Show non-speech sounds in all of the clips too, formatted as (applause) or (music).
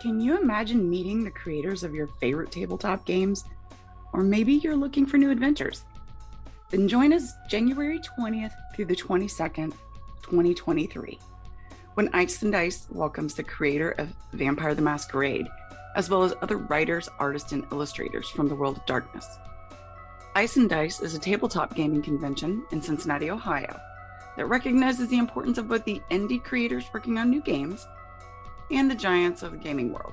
Can you imagine meeting the creators of your favorite tabletop games? Or maybe you're looking for new adventures? Then join us January 20th through the 22nd, 2023, when Ice and Dice welcomes the creator of Vampire the Masquerade, as well as other writers, artists, and illustrators from the world of darkness. Ice and Dice is a tabletop gaming convention in Cincinnati, Ohio, that recognizes the importance of both the indie creators working on new games and the giants of the gaming world.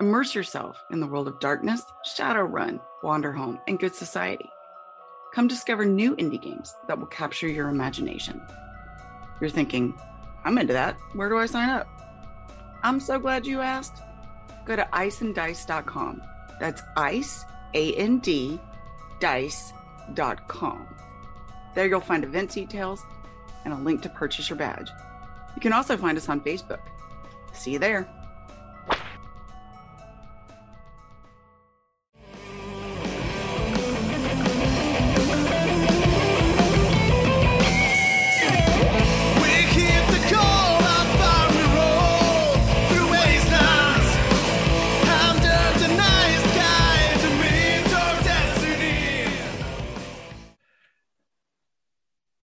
Immerse yourself in the world of darkness, Shadowrun, Wanderhome, and Good Society. Come discover new indie games that will capture your imagination. You're thinking, I'm into that. Where do I sign up? I'm so glad you asked. Go to iceanddice.com. That's ice, A N D, dice.com. There you'll find event details and a link to purchase your badge. You can also find us on Facebook. See you there. We keep the call on fire we roll through wastelands. Under the night sky to meet our destiny.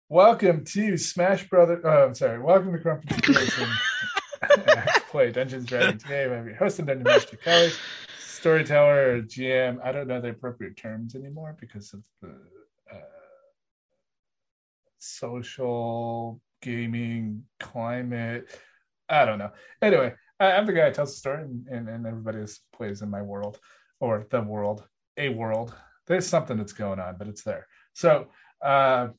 Welcome to Smash Brother. Oh, I'm sorry. Welcome to Grumpy Situation. (laughs) Play Dungeons Dragons game. I'm your host and Dungeon Master Kelly, storyteller, GM. I don't know the appropriate terms anymore because of the uh, social gaming climate. I don't know. Anyway, I, I'm the guy who tells the story, and, and, and everybody else plays in my world or the world, a world. There's something that's going on, but it's there. So, uh,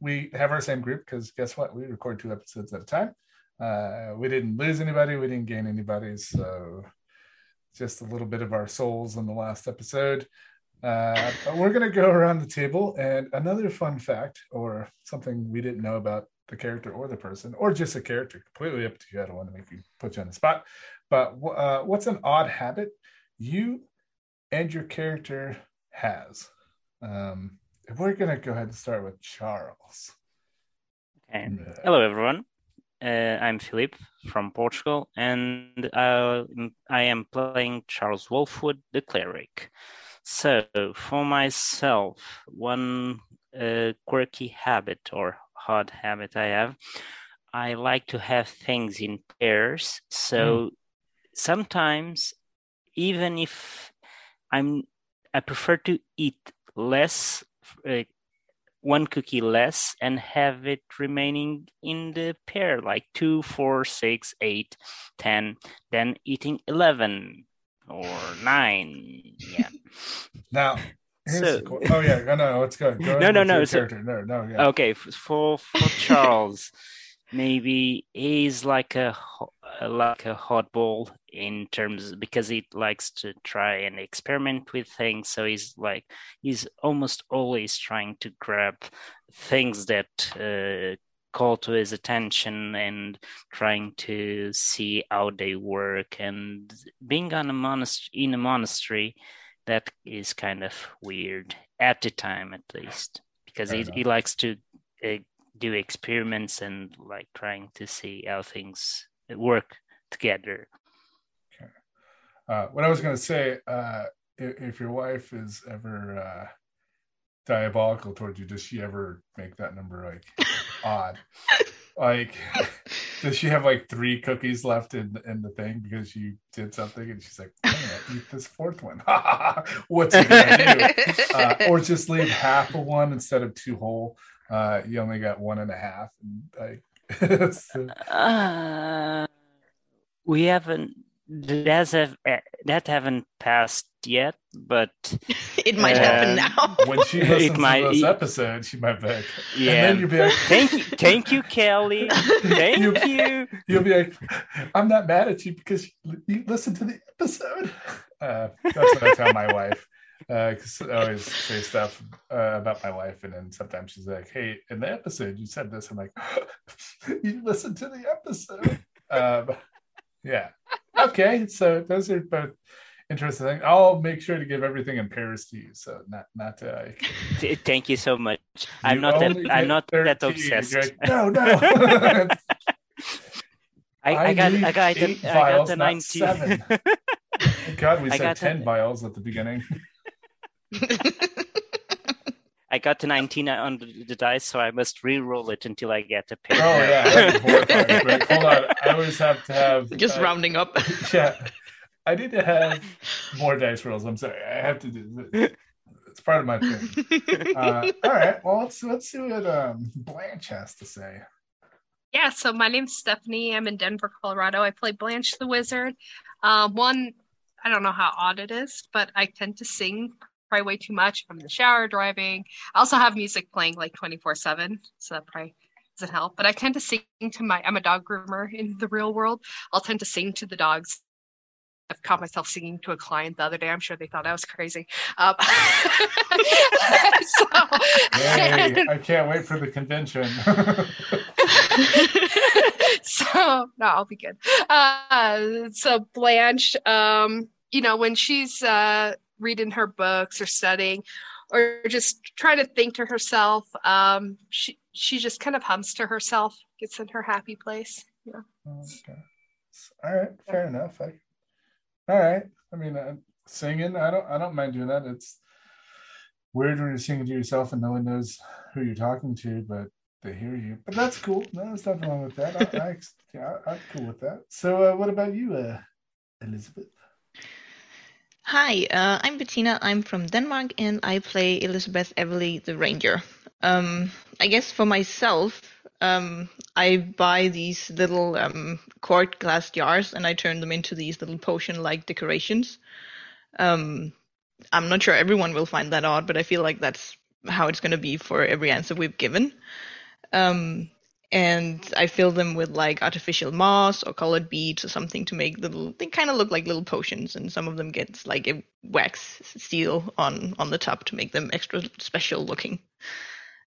we have our same group because guess what? We record two episodes at a time. Uh, we didn't lose anybody, we didn't gain anybody. So just a little bit of our souls in the last episode. Uh, we're going to go around the table. And another fun fact, or something we didn't know about the character or the person, or just a character, completely up to you. I don't want to make you put you on the spot. But uh, what's an odd habit you and your character has? Um, we're going to go ahead and start with Charles. Okay. Hello, everyone. Uh, I'm Philip from Portugal, and uh, I am playing Charles Wolfwood, the cleric. So, for myself, one uh, quirky habit or odd habit I have, I like to have things in pairs. So, sometimes, even if I'm, I prefer to eat less uh, one cookie less and have it remaining in the pair like two four six eight ten then eating 11 or 9 yeah (laughs) Now, here's So- the qu- oh yeah, no, no, let's go. go (laughs) No, no, no, so- no, no, yeah. okay for for charles (laughs) maybe he's like a like a hotball in terms because he likes to try and experiment with things. So he's like he's almost always trying to grab things that uh, call to his attention and trying to see how they work. And being on a monastery in a monastery that is kind of weird at the time at least because he, he likes to uh, do experiments and like trying to see how things work together Uh, what I was going to say, uh, if, if your wife is ever uh, diabolical towards you, does she ever make that number like (laughs) odd? Like, (laughs) does she have like three cookies left in in the thing because you did something and she's like, I'm gonna eat this fourth one. (laughs) What's she gonna do? Uh, or just leave half of one instead of two whole. Uh, you only got one and a half. And like, so- Uh, we haven't that's have that haven't passed yet, but (laughs) it might happen now. (laughs) when she It listens might- to this episode, she might be like, yeah. and then you'll be like, thank you, thank you, Kelly. (laughs) Thank You- you. You'll be like, I'm not mad at you because you listened to the episode. Uh, that's what I tell my wife. Because I always say stuff uh, about my wife, and then sometimes she's like, "Hey, in the episode you said this." I'm like, (gasps) "You listened to the episode." Um, yeah. Okay. So those are both interesting things. I'll make sure to give everything in pairs to you, so not not to Thank you so much. I'm not that I'm not that 13. You're obsessed. like, no, no. (laughs) I, I, got I got the, I got the 19. (laughs) God we I said got 10 that- vials at the beginning. (laughs) I got the 19 on the, the dice, so I must re-roll it until I get a pair. Oh, yeah. (laughs) That's horrifying. Greg. Hold on. I always have to have. Just uh, rounding up. (laughs) Yeah. I need to have more dice rolls. I'm sorry. I have to do this. It's part of my thing. Uh, all right. Well, let's let's see what um, Blanche has to say. Yeah, so my name's Stephanie. I'm in Denver, Colorado. I play Blanche the Wizard. Um, one, I don't know how odd it is, but I tend to sing probably way too much. I'm in the shower, driving. I also have music playing like 24 7, so that probably doesn't help. But I tend to sing to my, I'm a dog groomer in the real world. I'll tend to sing to the dogs. I've caught myself singing to a client the other day. I'm sure they thought I was crazy. Um, (laughs) so, Yay. (laughs) I can't wait for the convention. (laughs) so no, I'll be good. Uh, so Blanche, um, you know, when she's uh, reading her books or studying, or just trying to think to herself, um, she she just kind of hums to herself, gets in her happy place. Yeah. okay. All right. Fair enough. I, all right. I mean, uh, singing. I don't. I don't mind doing that. It's weird when you're singing to yourself and no one knows who you're talking to, but they hear you. But that's cool. No, there's nothing wrong with that. I, I, yeah, I'm cool with that. So, uh, what about you, uh, Elizabeth? Hi, uh, I'm Bettina. I'm from Denmark and I play Elizabeth Everly the Ranger. Um, I guess for myself, um, I buy these little um, quart glass jars and I turn them into these little potion like decorations. Um, I'm not sure everyone will find that odd, but I feel like that's how it's going to be for every answer we've given. Um, and I fill them with like artificial moss or colored beads or something to make little. They kind of look like little potions, and some of them get like a wax seal on on the top to make them extra special looking.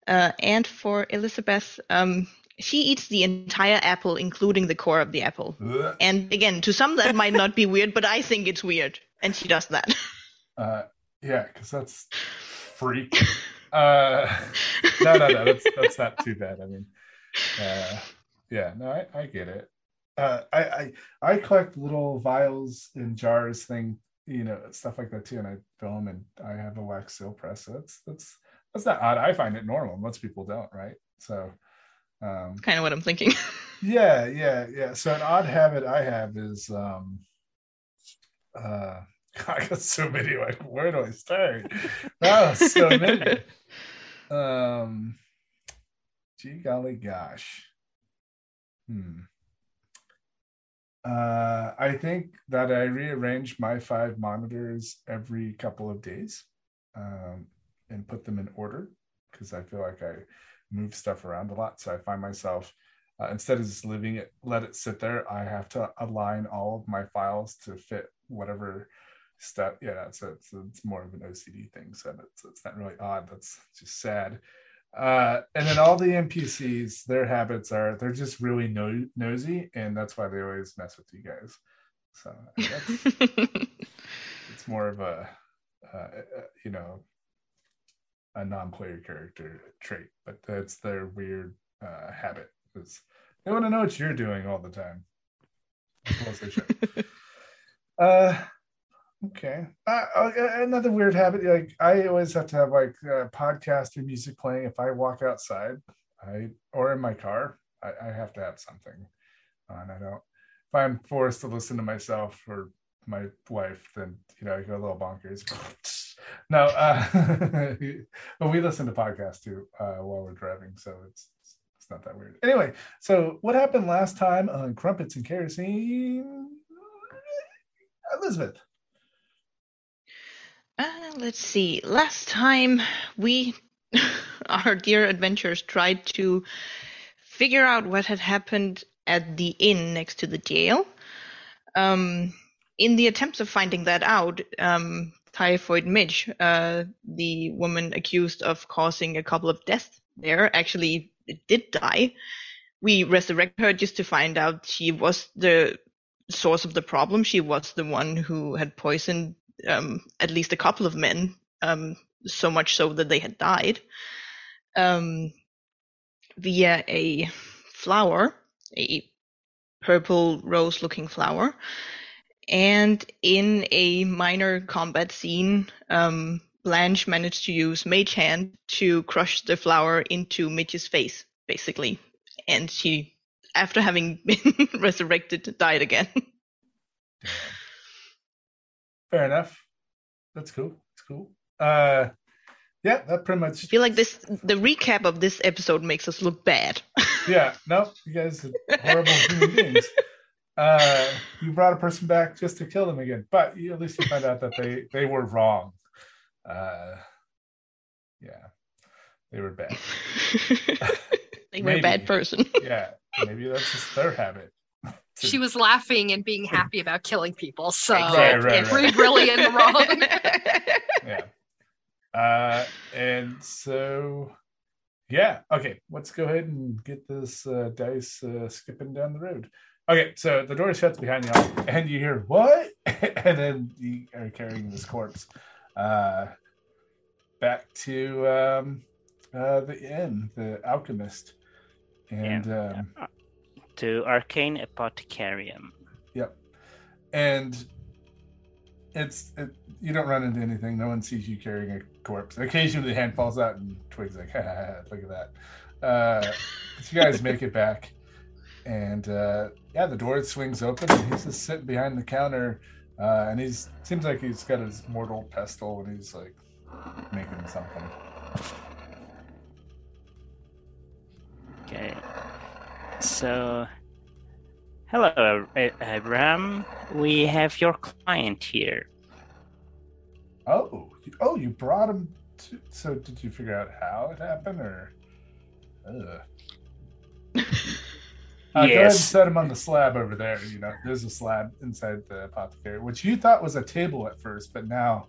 Uh, and for Elizabeth, um, she eats the entire apple, including the core of the apple. Ugh. And again, to some that might not be weird, but I think it's weird, and she does that. (laughs) Uh, yeah, because that's freak. Uh, (laughs) no, no, no, that's that's not too bad. I mean, uh, yeah, no, I, I get it. Uh, I, I I collect little vials and jars, thing, you know, stuff like that too, and I fill them, and I have a wax seal press. So that's that's that's not odd. I find it normal. Most people don't, right? So, um, kind of what I'm thinking. (laughs) yeah, yeah, yeah. So an odd habit I have is um uh (laughs) I got so many like where do I start? Oh, so many. (laughs) Um gee golly gosh. Hmm. Uh I think that I rearrange my five monitors every couple of days um and put them in order because I feel like I move stuff around a lot. So I find myself uh, instead of just leaving it, let it sit there. I have to align all of my files to fit whatever stuff. Yeah, so it's, it's more of an OCD thing. So it's, it's not really odd. That's just sad. Uh, and then all the NPCs, their habits are they're just really no- nosy, and that's why they always mess with you guys. So that's, (laughs) it's more of a, uh, uh, you know, a non-player character trait, but that's their weird uh, habit. Is they want to know what you're doing all the time. As well as they should. uh, okay. Uh, uh, another weird habit. Like I always have to have like uh, podcast or music playing if I walk outside. I or in my car. I, I have to have something on. I don't. If I'm forced to listen to myself or my wife, then you know I go a little bonkers. (laughs) no, uh, (laughs) but we listen to podcasts too uh, while we're driving, so it's it's not that weird. Anyway, so what happened last time on Crumpets and Kerosene? Elizabeth. Let's see. Last time we, (laughs) our dear adventurers, tried to figure out what had happened at the inn next to the jail. Um, in the attempts of finding that out, um, Typhoid Midge, uh, the woman accused of causing a couple of deaths there, actually did die. We resurrect her just to find out she was the source of the problem. She was the one who had poisoned um, at least a couple of men, um, so much so that they had died, um, via a flower, a purple rose looking flower. And in a minor combat scene, um, Blanche managed to use Mage Hand to crush the flower into Midge's face, basically. And she, after having (laughs) been resurrected, died again. (laughs) Fair enough. That's cool. That's cool. Uh, yeah, that pretty much. I feel like this, the recap of this episode makes us look bad. (laughs) Yeah, no, you guys are horrible human beings. Uh, you brought a person back just to kill them again, but you, at least you find out that they they were wrong. Uh, yeah, they were bad. (laughs) they were a bad person. Yeah, maybe that's just their habit. She was laughing and being happy about killing people. So Right, right, we're right. really in the wrong. yeah. Uh, and so, yeah. Okay, let's go ahead and get this uh, dice uh, skipping down the road. Okay, so the door shuts behind y'all, and you hear what? (laughs) and then you are carrying this corpse uh, back to um, uh, the inn, the alchemist, and um, to Arcane Apothecarium. Yep. And it's it, you don't run into anything. No one sees you carrying a corpse. Occasionally, the hand falls out, and Twig's like, (laughs) ha, ha, ha, "Look at that." Uh, but you guys make it back, and uh, yeah, the door swings open, and he's just sitting behind the counter, uh, and he's seems like he's got his mortal pestle, and he's like making something. Okay. So, hello, Abraham. We have your client here. Oh, oh, you brought him. To, so, did you figure out how it happened, or? Ugh. Uh, Go ahead and set him on the slab over there. You know, there's a slab inside the apothecary, which you thought was a table at first, but now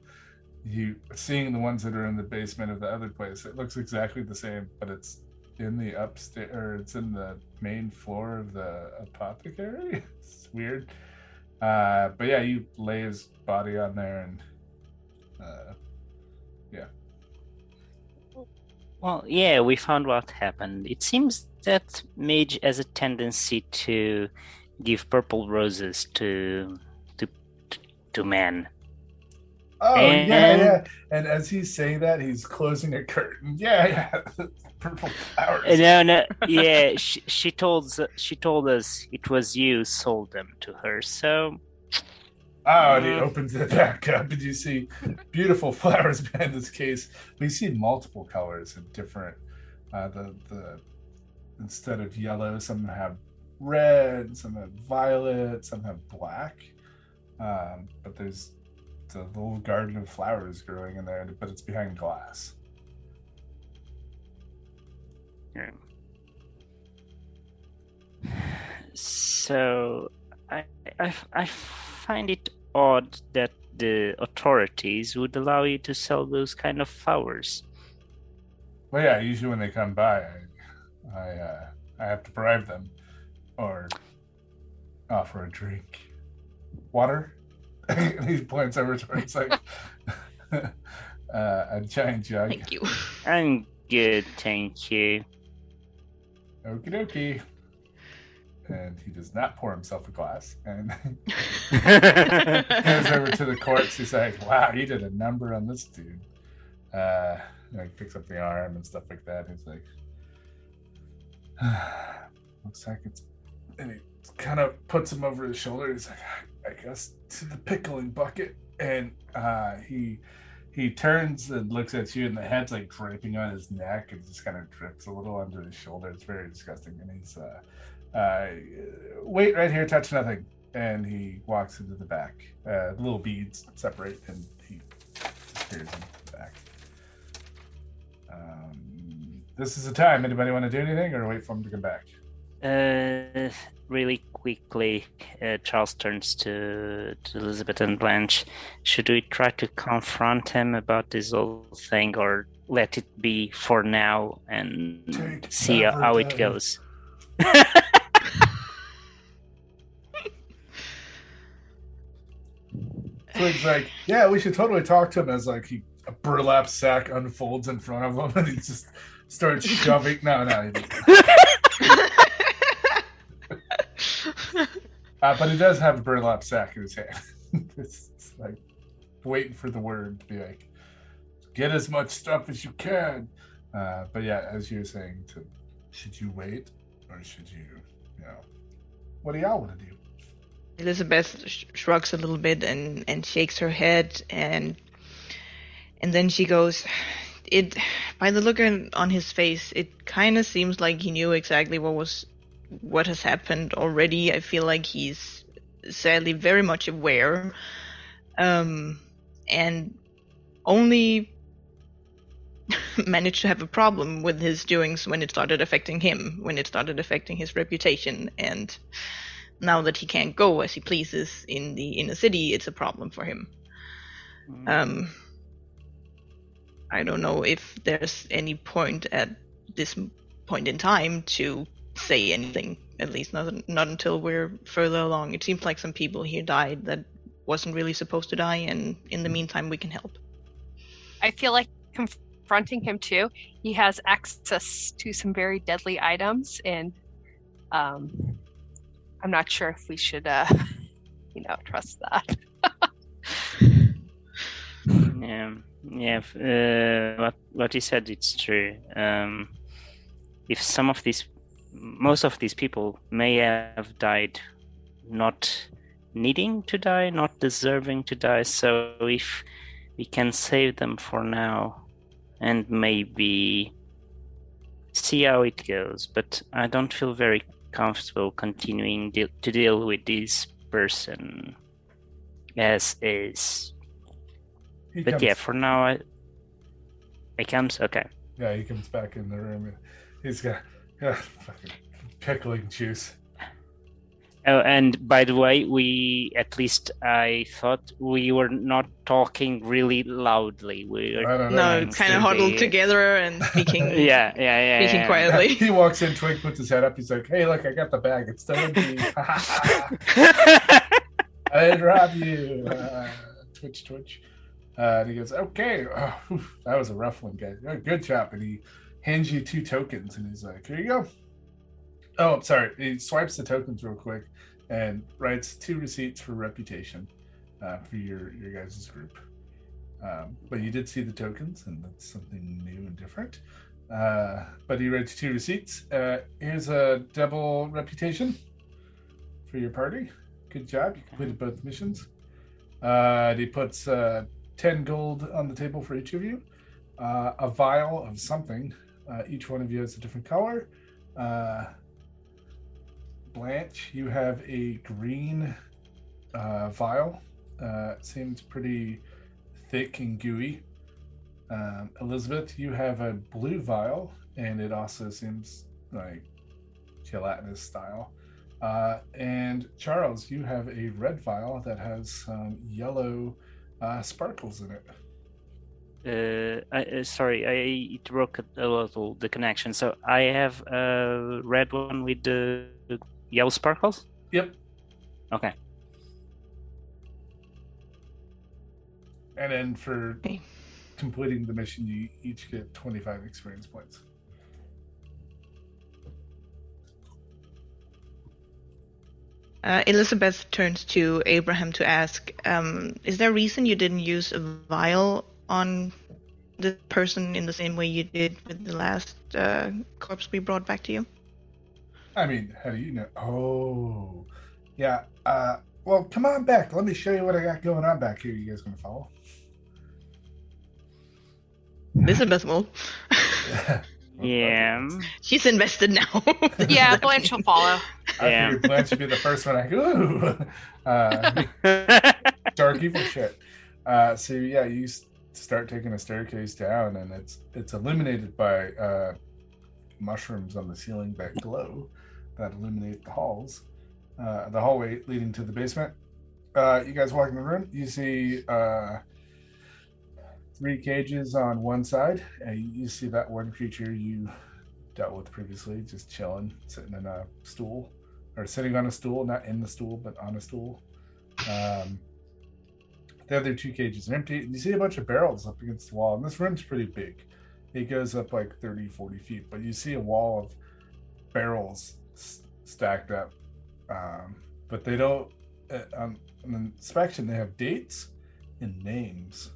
you seeing the ones that are in the basement of the other place, it looks exactly the same, but it's in the upstairs or it's in the main floor of the apothecary. (laughs) It's weird. Uh, but yeah, you lay his body on there and uh, yeah. Well, yeah, we found what happened. It seems that Mage has a tendency to give purple roses to to to men. Oh yeah, yeah. And as he's saying that, he's closing a curtain. Yeah, yeah. (laughs) Purple (laughs) flowers. Uh, No, no, yeah, she, she told us- she told us it was you sold them to her. So Oh, and he Mm. opens it back up, and you see beautiful (laughs) flowers behind this case. We see multiple colors and different. Uh, the the instead of yellow, some have red, some have violet, some have black. Um, but there's the little garden of flowers growing in there, but it's behind glass. (sighs) So I, I, I find it odd that the authorities would allow you to sell those kind of flowers. Well, yeah, usually when they come by, I I, uh, I have to bribe them or offer a drink. Water? (laughs) and he points over towards like uh, a giant jug. Thank you. I'm good, thank you. Okie dokie. And he does not pour himself a glass and (laughs) (laughs) goes over to the corpse. He's like, wow, you did a number on this dude. Uh, like picks up the arm and stuff like that. He's like, looks like it's, and he kind of puts him over his shoulder. He's like, I guess to the pickling bucket. And uh, he he turns and looks at you, and the head's like draping on his neck, and just kind of drips a little under his shoulder. It's very disgusting. And he's, uh, uh, wait right here, touch nothing. And he walks into the back. Uh, little beads separate, and he disappears into the back. Um, this is the time. Anybody want to do anything, or wait for him to come back? Uh, really quickly, uh, Charles turns to, to Elizabeth and Blanche. Should we try to confront him about this whole thing, or let it be for now and Take see how it goes? (laughs) Twig's like, yeah, we should totally talk to him as like he a burlap sack unfolds in front of him, and he just starts shoving. No, no, (laughs) he doesn't. Uh, but he does have a burlap sack in his hand. (laughs) it's, it's like waiting for the word to be like, get as much stuff as you can. Uh, but yeah, as you were saying, to should you wait or should you, you know, what do y'all want to do? Elizabeth sh- shrugs a little bit and, and shakes her head and and then she goes it by the look on his face it kind of seems like he knew exactly what was what has happened already. I feel like he's sadly very much aware um and only (laughs) managed to have a problem with his doings when it started affecting him when it started affecting his reputation. And now that he can't go as he pleases in the inner city, it's a problem for him. Um, I don't know if there's any point at this point in time to say anything. At least not not until we're further along. It seems like some people here died that wasn't really supposed to die, and in the meantime, we can help. I feel like confronting him too. He has access to some very deadly items, and um, I'm not sure if we should, uh, (laughs) you know, trust that. (laughs) Yeah, yeah. Uh, what what you said, it's true. Um, if some of these, most of these people may have died, not needing to die, not deserving to die. So if we can save them for now, and maybe see how it goes, but I don't feel very comfortable continuing de- to deal with this person as is. He But comes, yeah, for now, I. It comes okay. yeah, he comes back in the room. He's got (laughs) pickling juice. Oh, and by the way, we at least I thought we were not talking really loudly. We I were, don't. No, kind of huddled together and speaking. (laughs) yeah, yeah, yeah. Speaking yeah. quietly. (laughs) he walks in, Twig puts his head up. He's like, "Hey, look, I got the bag. It's still empty. I didn't rob you." Uh, twitch, twitch. Uh, and he goes, "Okay, oh, whew, that was a rough one, guys. Good job." And he hands you two tokens, and he's like, "Here you go." Oh, I'm sorry. He swipes the tokens real quick and writes two receipts for reputation uh, for your your guys' group. Um, but you did see the tokens, and that's something new and different. Uh, but he writes two receipts. Uh, here's a double reputation for your party. Good job. You completed both missions. Uh, he puts uh, 10 gold on the table for each of you, uh, a vial of something. Uh, each one of you has a different color. Uh, Blanche, you have a green uh, vial. Uh, seems pretty thick and gooey. Um, Elizabeth, you have a blue vial, and it also seems like gelatinous style. Uh, and Charles, you have a red vial that has some yellow uh, sparkles in it. Uh, I, uh, sorry, I it broke a a little the connection. So I have a red one with the yellow sparkles. Yep. Okay. And then for Okay. completing the mission, you each get 25 experience points. Uh, Elizabeth turns to Abraham to ask, um, "Is there a reason you didn't use a vial on the person in the same way you did with the last uh, corpse we brought back to you?" I mean, how do you know? Oh, yeah. Uh, well, come on back. Let me show you what I got going on back here. You guys gonna follow? Elizabeth will. (laughs) Yeah. She's invested now. (laughs) yeah, Blanche will follow. I Yeah. figured Blanche would be the first one. I go, ooh, (laughs) uh, dark evil shit. Uh, so yeah, you s- start taking a staircase down, and it's it's illuminated by uh, mushrooms on the ceiling that glow, that illuminate the halls, uh, the hallway leading to the basement. Uh, you guys walk in the room. You see uh, three cages on one side, and you see that one creature you dealt with previously, just chilling, sitting in a stool or sitting on a stool, not in the stool, but on a stool. Um, the other two cages are empty. You see a bunch of barrels up against the wall, and this room's pretty big. It goes up like 30, 40 feet, but you see a wall of barrels stacked up um, but they don't. Uh, on, the inspection, they have dates and names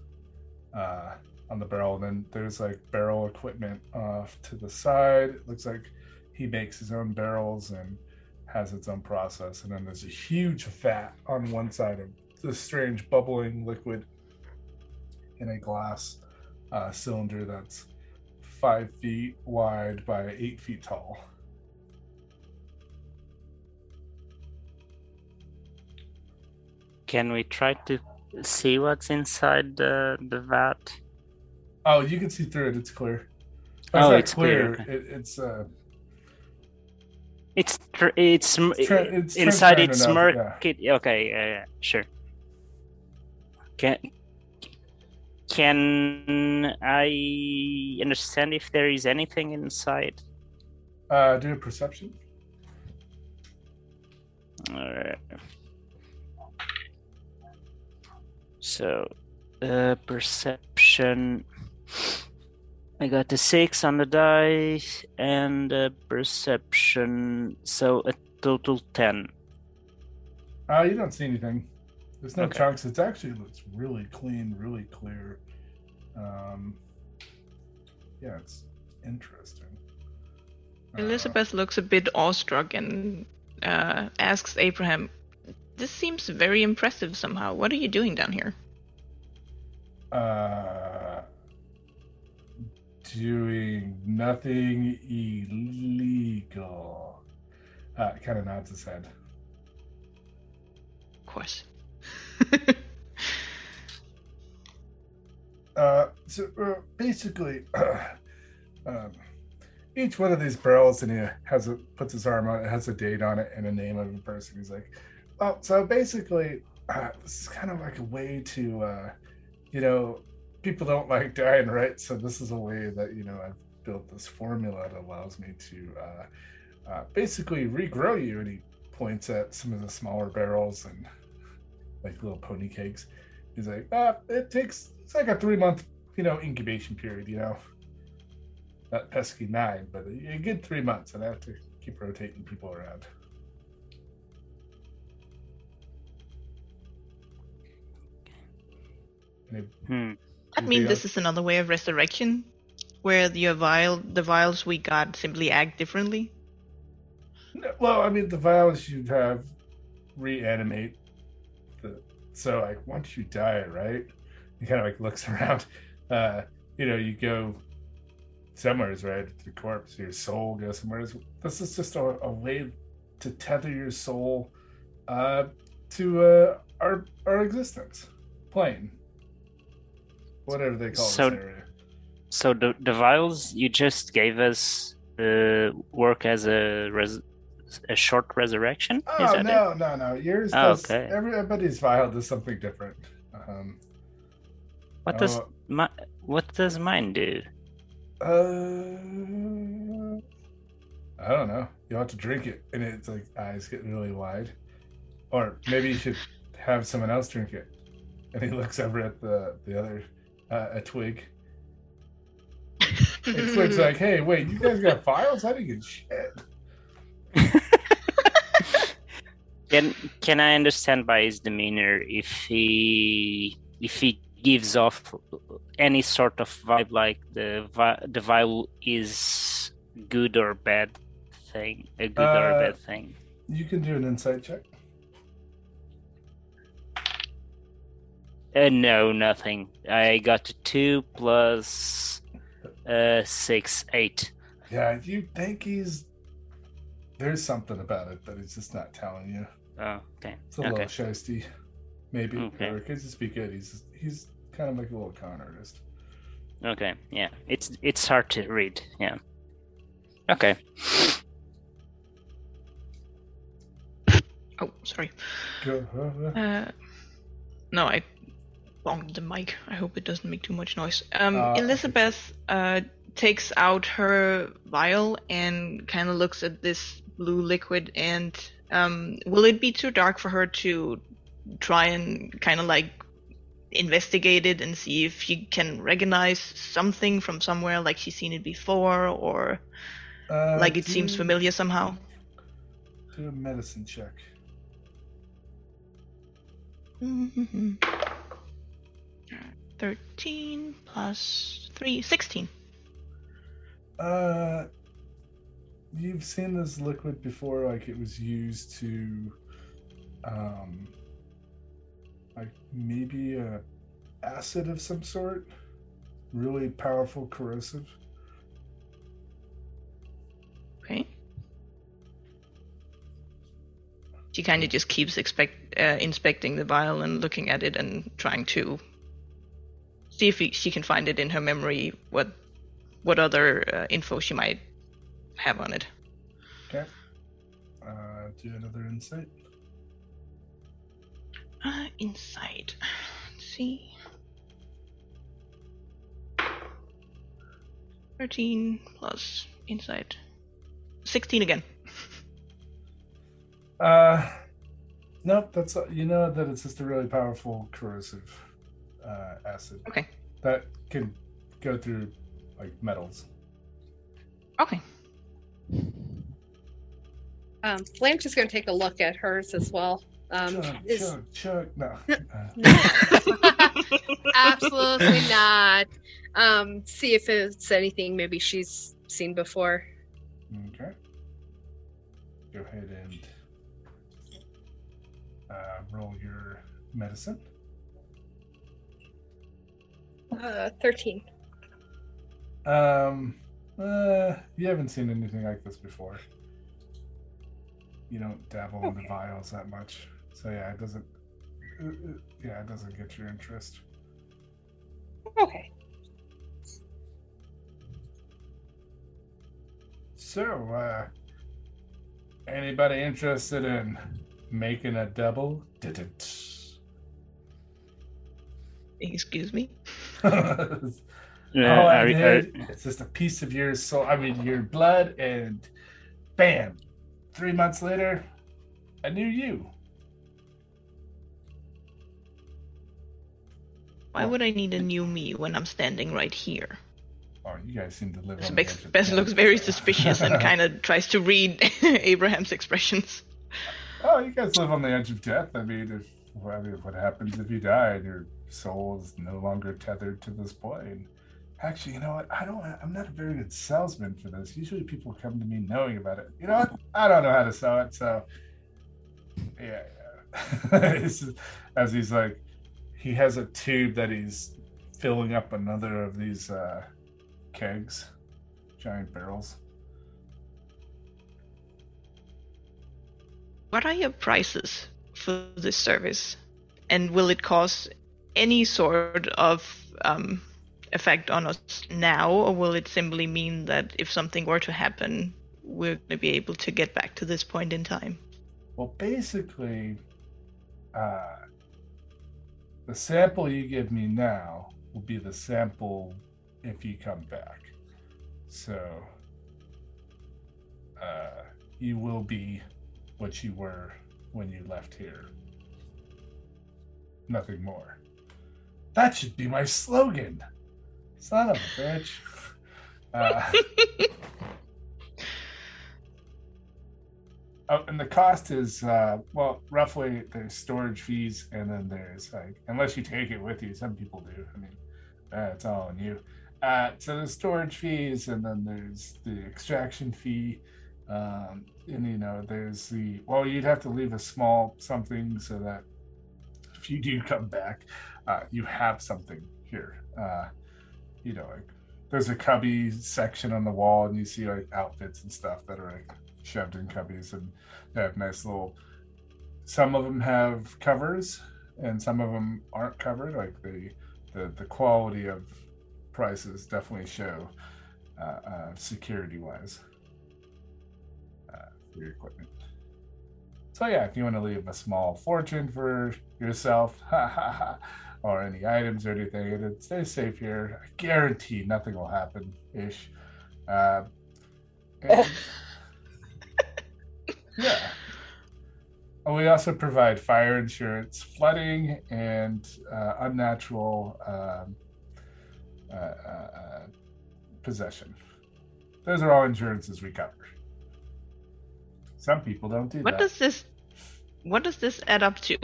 uh, on the barrel. And then there's like barrel equipment off to the side. It looks like he makes his own barrels and has its own process. And then there's a huge vat on one side of this strange bubbling liquid in a glass uh, cylinder that's five feet wide by eight feet tall. Can we try to see what's inside the the vat? Oh, you can see through it. It's clear. Oh, not it's clear, okay. It, it's uh, It's tr- it's sm- tra- it's inside it's murky. Okay, yeah, yeah, sure. Can can I understand if there is anything inside? Uh, do a perception. Alright. So, uh, perception. I got a six on the die and a perception, so a total ten. Uh, you don't see anything. There's no Okay. chunks. It actually looks really clean, really clear. Um, yeah, it's interesting. Uh, Elizabeth looks a bit awestruck and uh, asks Abraham, This seems very impressive somehow. What are you doing down here? Uh, doing nothing illegal. Uh, kind of nods his head. Of course. (laughs) Uh, so uh, basically, (clears throat) um, each one of these barrels and he has a puts his arm on it, has a date on it and a name of a person. He's like, well, so basically, uh, this is kind of like a way to, uh, you know, people don't like dying, right? So this is a way that you know I've built this formula that allows me to uh, uh, basically regrow you. And he points at some of the smaller barrels and like little pony cakes. He's like, ah, it takes it's like a three month, you know, incubation period, you know. That pesky nine, but a, a good three months, and I have to keep rotating people around. And he- Hmm. I mean, this is another way of resurrection, where the vial, the vials we got simply act differently. No, Well, I mean, the vials you have reanimate. So like once you die, right? He kind of like looks (laughs) around. Uh, you know, you go somewheres, right? The corpse, your soul goes somewhere. This is just a, a way to tether your soul uh, to uh, our our existence, plane, whatever they call So- this area. So the the vials you just gave us uh, work as a res- a short resurrection. Is Oh that it? no, no, no! Yours Oh, does. okay. Everybody's vial does something different. Um, What does oh, my what does mine do? Uh, I don't know. You have to drink it, and it's like eyes get really wide. Or maybe you should have someone else drink it. And he looks over at the the other uh, a twig. And Twig's (laughs) like, "Hey, wait, you guys got files? I didn't get shit." (laughs) Can can I understand by his demeanor if he if he gives off any sort of vibe like the the vial is good or bad thing, a good or Uh, a bad thing? You can do an insight check. Uh, no, nothing. I got two plus uh six, eight. Yeah, you think he's there's something about it, but he's just not telling you. Oh, okay. It's a Okay. little shisty, maybe. Okay. Or it could just be good. He's he's kind of like a little con artist. Okay. Yeah. It's it's hard to read. Yeah. Okay. Oh, sorry. Uh, Uh, no, I bonked the mic. I hope it doesn't make too much noise. Um, Uh. Elizabeth uh, takes out her vial and kind of looks at this blue liquid. And um, will it be too dark for her to try and kind of like investigate it and see if she can recognize something from somewhere, like she's seen it before, or Uh, like it seems familiar somehow? Do a medicine check. Mhm. (laughs) 13 plus 3, 16. Uh, you've seen this liquid before, like it was used to, um, like maybe a acid of some sort, really powerful corrosive. Okay. She kind of just keeps expect, uh, inspecting the vial and looking at it and trying to see if he, she can find it in her memory what what other uh, info she might have on it. Okay. Uh, do another insight. Uh, inside. Let's see. 13 plus insight. 16 again. Uh, nope. That's you know that it's just a really powerful corrosive uh, acid Okay. that can go through like metals. Okay. Um, Blanche is going to take a look at hers as well. Um, chug, is- chug, chug. No. Uh, No. (laughs) Absolutely not. Um, see if it's anything maybe she's seen before. Okay. Go ahead and uh, roll your medicine. Uh, 13. Um, uh, you haven't seen anything like this before. You don't dabble in the vials that much, so yeah, it doesn't. uh, Yeah, it doesn't get your interest. Okay. So, uh, anybody interested in making a double? Didn't. Excuse me. (laughs) All Oh, I are- did, are- it's just a piece of your soul. I mean, your blood, and bam, three months later, a new you. Why would I need a new me when I'm standing right here? Oh, you guys seem to live Bess, on the edge Bess looks very suspicious and kind of tries to read (laughs) Abraham's expressions. Oh, you guys live on the edge of death. I mean, if I mean, what happens if you die and your soul is no longer tethered to this plane? Actually, you know what? I don't. I'm not a very good salesman for this. Usually, people come to me knowing about it. You know what? I don't know how to sell it. So, yeah. yeah. (laughs) As he's like, he has a tube that he's filling up another of these uh, kegs, giant barrels. What are your prices for this service? And will it cause any sort of um, effect on us now, or will it simply mean that if something were to happen, we're going to be able to get back to this point in time? Well, basically, uh, the sample you give me now will be the sample if you come back. So, uh, you will be what you were when you left here. Nothing more. That should be my slogan. Son of a bitch. Uh, (laughs) Oh, and the cost is uh, well, roughly there's storage fees, and then there's like unless you take it with you, some people do. I mean, uh, it's all on you. Uh, so there's storage fees, and then there's the extraction fee, um, and you know there's the well, you'd have to leave a small something so that if you do come back, uh, you have something here. Uh, you know, like there's a cubby section on the wall, and you see like outfits and stuff that are like shoved in cubbies and they have nice little some of them have covers and some of them aren't covered like the the, the quality of prices definitely show uh, uh, security wise uh, for your equipment. So yeah if you want to leave a small fortune for yourself (laughs) or any items or anything and stay safe here i guarantee nothing will happen ish uh, and- (laughs) yeah. We also provide fire insurance, flooding, and uh, unnatural um, uh, uh, uh, possession. Those are all insurances we cover. Some people don't do What that. does this what does this add up to?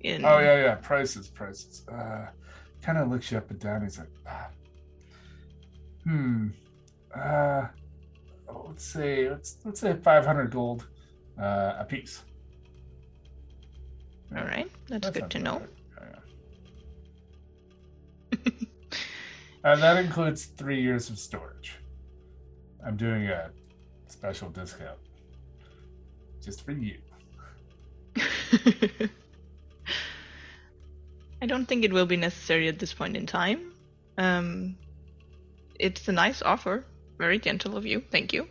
In Oh yeah, yeah. Prices, prices. Uh, kind of looks you up and down. He's like, ah, hmm. Uh, let's say let's let's say five hundred gold uh, a piece. All right, that's That good to know. Yeah. and (laughs) that includes three years of storage. I'm doing a special discount just for you. (laughs) I don't think it will be necessary at this point in time. Um, it's a nice offer. Very gentle of you. Thank you.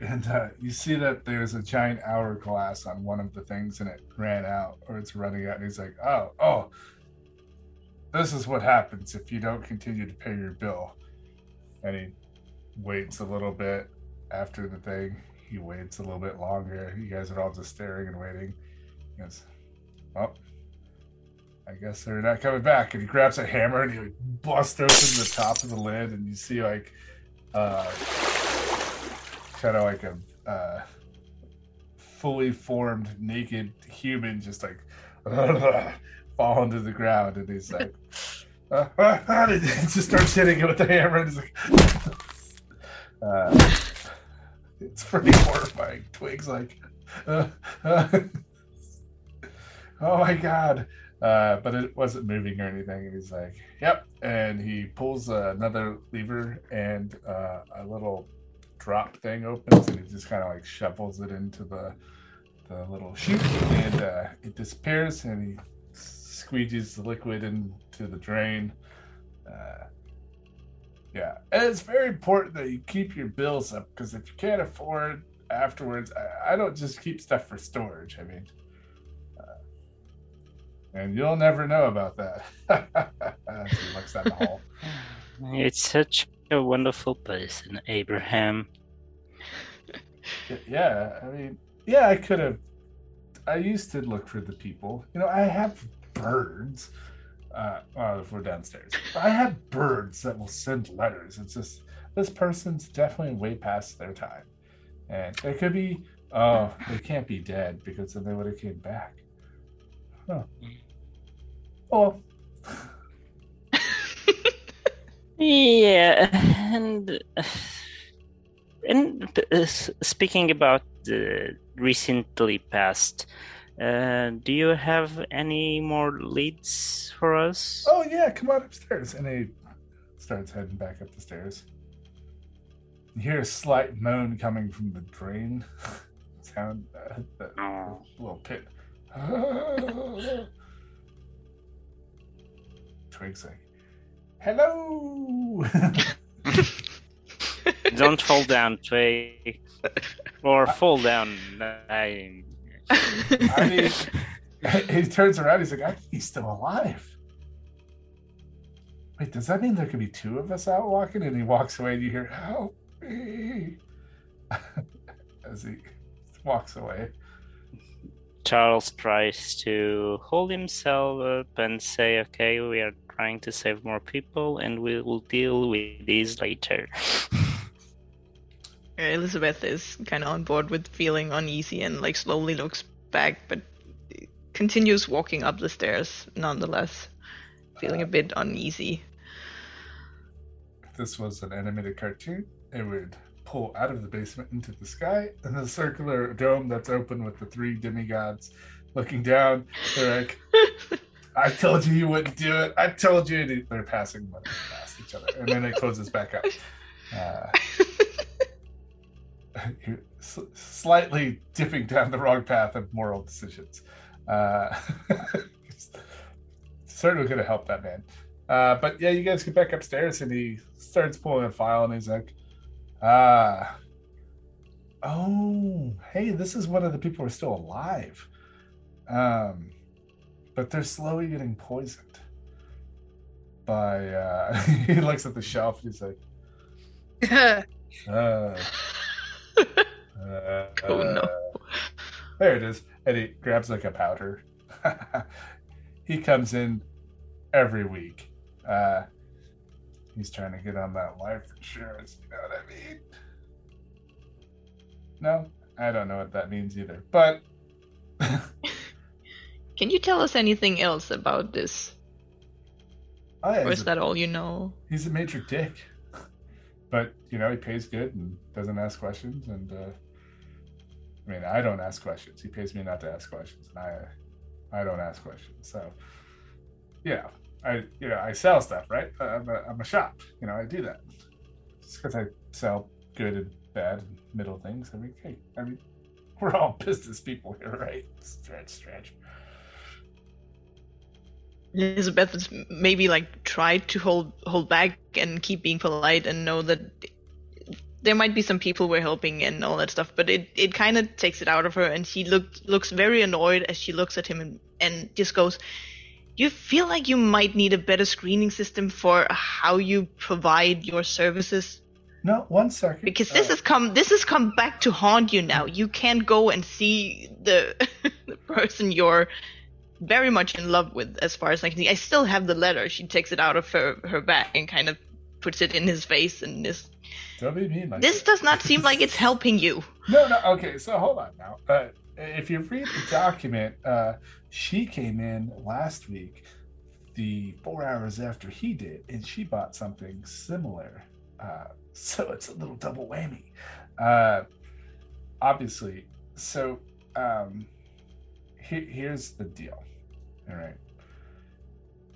And uh, you see that there's a giant hourglass on one of the things, and it ran out, or it's running out. And he's like, "Oh, oh, this is what happens if you don't continue to pay your bill." And he waits a little bit after the thing. He waits a little bit longer. You guys are all just staring and waiting. He goes, "Well, I guess they're not coming back." And he grabs a hammer and he like, busts open the top of the lid, and you see like. Uh, kind of like a uh, fully formed naked human just like (laughs) fall into the ground and he's like uh, (laughs) and just starts hitting it with the hammer and he's like (laughs) uh, it's pretty horrifying twigs like uh, uh, oh my god uh, but it wasn't moving or anything and he's like yep and he pulls another lever and uh, a little drop thing opens and he just kind of like shovels it into the the little chute and uh, it disappears and he squeegees the liquid into the drain. Uh, yeah, and it's very important that you keep your bills up because if you can't afford afterwards, I, I don't just keep stuff for storage. I mean, uh, and you'll never know about that. (laughs) As he looks down the hall. (laughs) It's such a wonderful place in Abraham. Yeah, I mean, yeah, I could have. I used to look for the people. You know, I have birds. Uh, well, if we're downstairs, I have birds that will send letters. It's just this person's definitely way past their time, and it could be. Oh, they can't be dead because then they would have came back. Huh. Oh, (laughs) Yeah, and and uh, speaking about the recently passed, uh, do you have any more leads for us? oh yeah, come on upstairs. And he starts heading back up the stairs. You hear a slight moan coming from the drain (laughs) sound, uh, that Oh. little pit. (laughs) Twig's like, hello. (laughs) Don't fall down, Twig, or fall down. I, I mean, he turns around. He's like, I think he's still alive. Wait, does that mean there could be two of us out walking? And he walks away, and you hear, "Help me!" (laughs) as he walks away. Charles tries to hold himself up and say, "Okay, we are trying to save more people, and we will deal with these later." (laughs) Elizabeth is kind of on board with feeling uneasy and like slowly looks back, but continues walking up the stairs nonetheless, feeling a bit uneasy. If this was an animated cartoon, it would pull out of the basement into the sky, and the circular dome that's open with the three demigods looking down. They're like, (laughs) I told you you wouldn't do it. I told you. And They're passing money past each other, and then it closes back up. Uh, (laughs) you're s- slightly dipping down the wrong path of moral decisions. Uh, (laughs) certainly going to help that man. Uh, but yeah, you guys get back upstairs, and he starts pulling a file, and he's like, "Ah, oh, hey, this is one of the people who are still alive." Um, but they're slowly getting poisoned by uh (laughs) he looks at the shelf and he's like uh, (laughs) uh, Oh, no. uh, there it is and he grabs like a powder (laughs) he comes in every week uh he's trying to get on that life insurance you know what i mean no i don't know what that means either but (laughs) Can you tell us anything else about this? Oh, yeah, Or is a, that all you know? he's a major dick, but you know he pays good and doesn't ask questions. And uh, I mean, I don't ask questions. He pays me not to ask questions, and I I don't ask questions. So yeah, I you know I sell stuff, right? I'm a, I'm a shop. You know, I do that just because I sell good and bad and middle things. I mean, hey, I mean, (laughs) we're all business people here, right? Stretch, stretch. Elizabeth maybe like tried to hold hold back and keep being polite and know that there might be some people we're helping and all that stuff, but it, it kind of takes it out of her, and she look, looks very annoyed as she looks at him and, and just goes, "You feel like you might need a better screening system for how you provide your services No, one second. because this Uh, has come this has come back to haunt you now. You can't go and see the (laughs) the person you're very much in love with, as far as I can see. I still have the letter. She takes it out of her her bag and kind of puts it in his face, and this don't be mean like this that. does not seem like it's helping you. (laughs) No, no. Okay, so hold on now. Uh, if you read the document, uh, she came in last week, the four hours after he did, and she bought something similar. Uh, (laughs) so it's a little double whammy. Uh, obviously, so um, he- here's the deal. All right,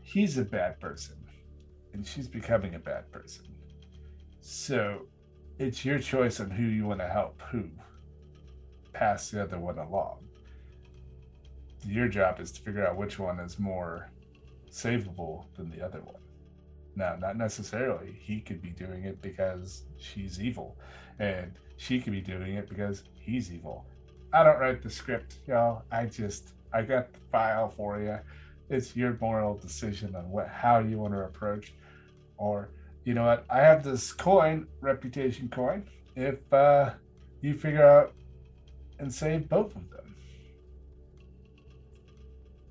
he's a bad person, and she's becoming a bad person. So it's your choice on who you want to help who pass the other one along your job is to figure out which one is more savable than the other one now not necessarily he could be doing it because she's evil and she could be doing it because he's evil i don't write the script y'all i just i got the file for you it's your moral decision on what how you want to approach or you know what? I have this coin, reputation coin. If uh, you figure out and save both of them,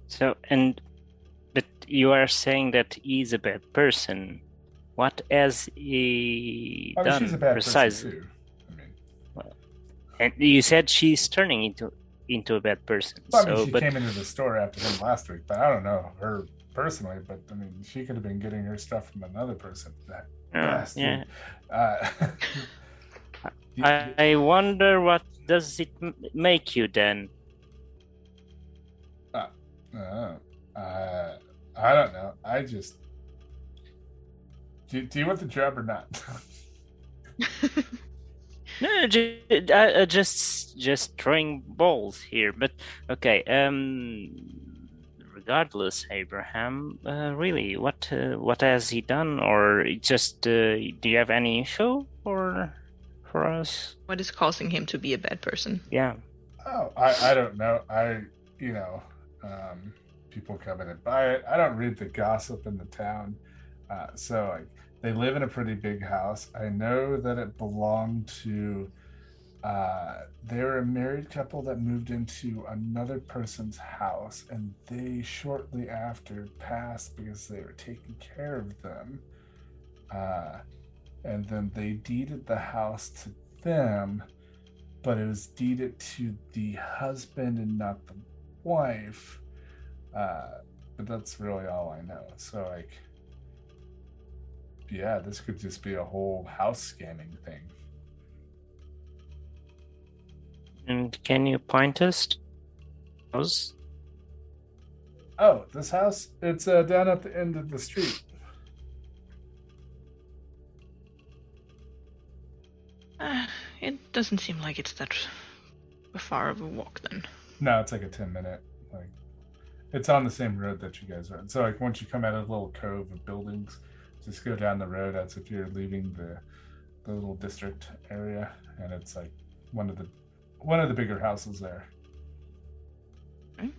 So, and but you are saying that he's a bad person. What has he I mean, done she's a bad precisely? I mean, well, And you said she's turning into into a bad person. well, I mean, so, she but came into the store after him last week, but I don't know her personally. But I mean, she could have been getting her stuff from another person. That uh, yeah, Uh, (laughs) you- I, I wonder what does it make you then? uh, uh, I don't know. I just. Do, do you want the job or not? (laughs) No, just, uh, just just throwing balls here. But okay. Um, regardless, Abraham. Uh, really, what uh, what has he done, or just uh, do you have any info for for us? What is causing him to be a bad person? Yeah. Oh, I, I don't know. I, you know, um, people come in and buy it. I don't read the gossip in the town. Uh, so like, they live in a pretty big house. I know that it belonged to. Uh, they're a married couple that moved into another person's house, and they shortly after passed because they were taking care of them. Uh, and then they deeded the house to them but it was deeded to the husband and not the wife. Uh, but that's really all I know. So, like, yeah, this could just be a whole house scamming thing. And can you point us? to those? Oh, this house? It's uh, down at the end of the street. Uh, (sighs) it doesn't seem like it's that far of a walk then. No, it's like a 10 minute. Like, it's on the same road that you guys are on. So, like, once you come out of the little cove of buildings, just go down the road as if you're leaving the the little district area, and it's like one of the one of the bigger houses there. Okay.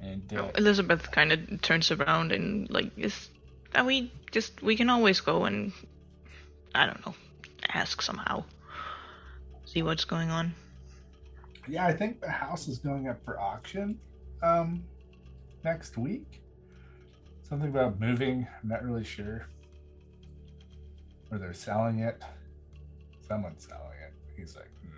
And uh, Oh, Elizabeth kind of turns around and like, is that we just we can always go and I don't know, ask somehow, see what's going on. yeah, I think the house is going up for auction um, next week. Something about moving. I'm not really sure. Or they're selling it. Someone's selling it. He's like, hmm.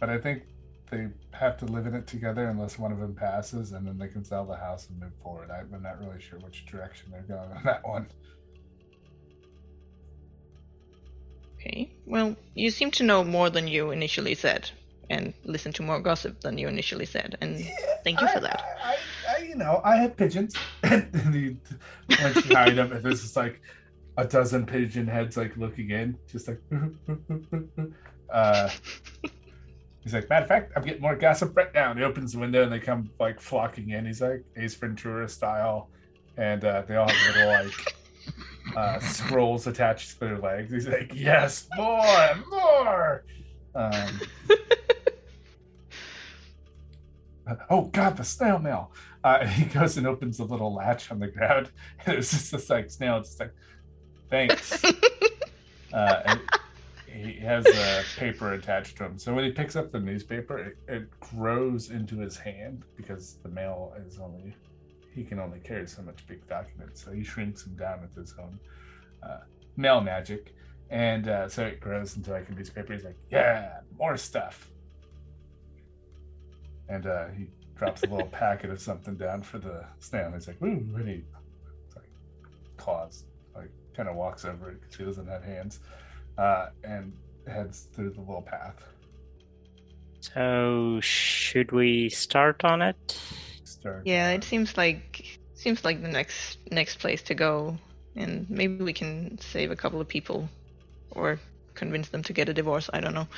But I think they have to live in it together unless one of them passes, and then they can sell the house and move forward. I'm not really sure which direction they're going on that one. Okay. Well, you seem to know more than you initially said, and listen to more gossip than you initially said, and thank you for that. I, I, I, you know, I have pigeons. (laughs) and he, you hide them, and there's just like a dozen pigeon heads like looking in, just like. uh, he's like, matter of fact, I'm getting more gossip right now. And he opens the window, and they come like flocking in. He's like Ace Ventura style, and uh, they all have little like uh, scrolls attached to their legs. He's like, yes, more, more. Um, (laughs) oh God, the snail mail. Uh, he goes and opens a little latch on the ground, (laughs) and it's just this like snail, just like, thanks. (laughs) uh, and he has a paper attached to him. So when he picks up the newspaper, it, it grows into his hand because the mail is only he can only carry so much big documents. So he shrinks them down with his own uh, mail magic, and uh, so it grows into like a newspaper. He's like, "Yeah, more stuff." And uh, he drops a little (laughs) packet of something down for the snail. And he's like, "Ooh, really?" It's like claws. Like kind of walks over it because he doesn't have hands, uh, and heads through the little path. So should we start on it? Start. Yeah, it seems like seems like the next next place to go, and maybe we can save a couple of people, or convince them to get a divorce. I don't know.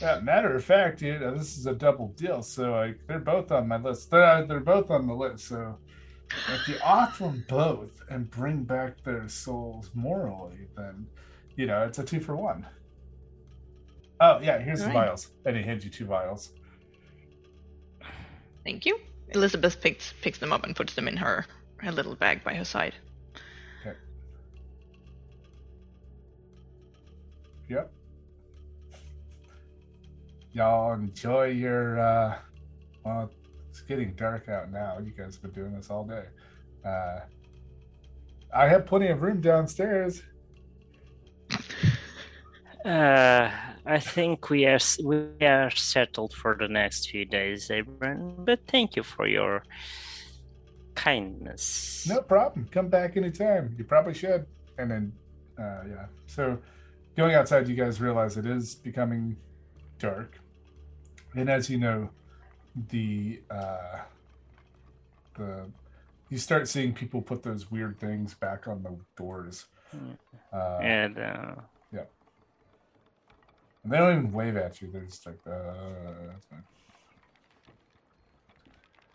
Yeah, matter of fact, dude, uh, this is a double deal. So like, they're both on my list. They're they're both on the list. So if you offer them both and bring back their souls morally, then you know it's a two for one. Oh yeah, here's the Alright. vials, and he hands you two vials. Thank you. Elizabeth picks picks them up and puts them in her her little bag by her side. Yep. Y'all enjoy your. uh Well, it's getting dark out now. You guys have been doing this all day. Uh I have plenty of room downstairs. Uh, I think we are we are settled for the next few days, Abram. But thank you for your kindness. No problem. Come back anytime. You probably should. And then, uh, yeah. So, going outside, you guys realize it is becoming dark, and as you know, the uh, the you start seeing people put those weird things back on the doors. Mm. Uh, And uh, and they don't even wave at you. They're just like, uh, that's fine.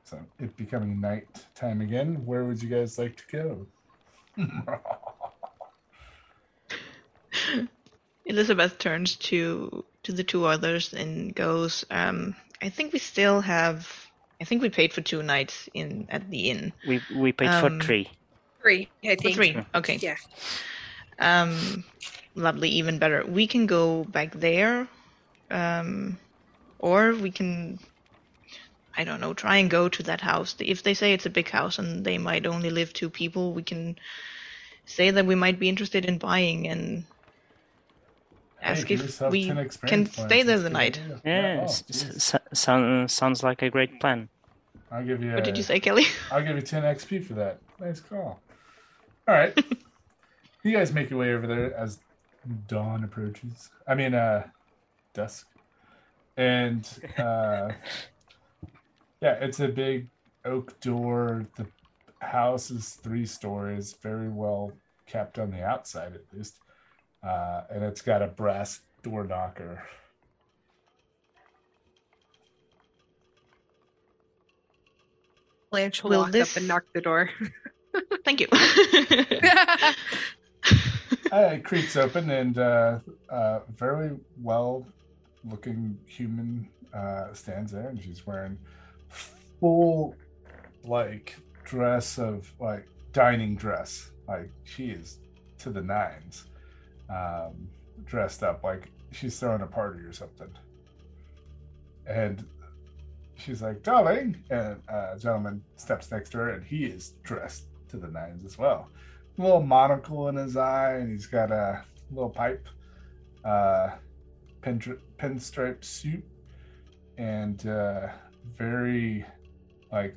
So it becoming night time again. Where would you guys like to go? (laughs) Elizabeth turns to to the two others and goes, um, I think we still have I think we paid for two nights in at the inn. we we paid Um, for three. Three, I For three. Okay. Yeah. Um lovely, even better. We can go back there. Um or we can I don't know, try and go to that house. If they say it's a big house and they might only live two people, we can say that we might be interested in buying and ask give if we can stay there the night. idea. Yeah, oh, s- sound, sounds like a great plan. I'll give you. What did you say, Kelly? I'll give you 10 XP for that. Nice call. All right. (laughs) you guys make your way over there as dawn approaches. I mean, uh, dusk. And, (laughs) uh, yeah, it's a big oak door. The house is three stories, very well kept on the outside at least. Uh, and it's got a brass door knocker. Blanche will Will walk this- up and knock the door. Thank you. (laughs) (laughs) (laughs) Uh, it creaks open, and uh, uh, very well looking human uh, stands there, and she's wearing full, like, dress of, like, dining dress. Like, she is to the nines, um, dressed up like she's throwing a party or something. And she's like, darling, and uh, a gentleman steps next to her, and he is dressed to the nines as well little monocle in his eye, and he's got a little pipe, uh, pin pinstripe suit, and uh, very like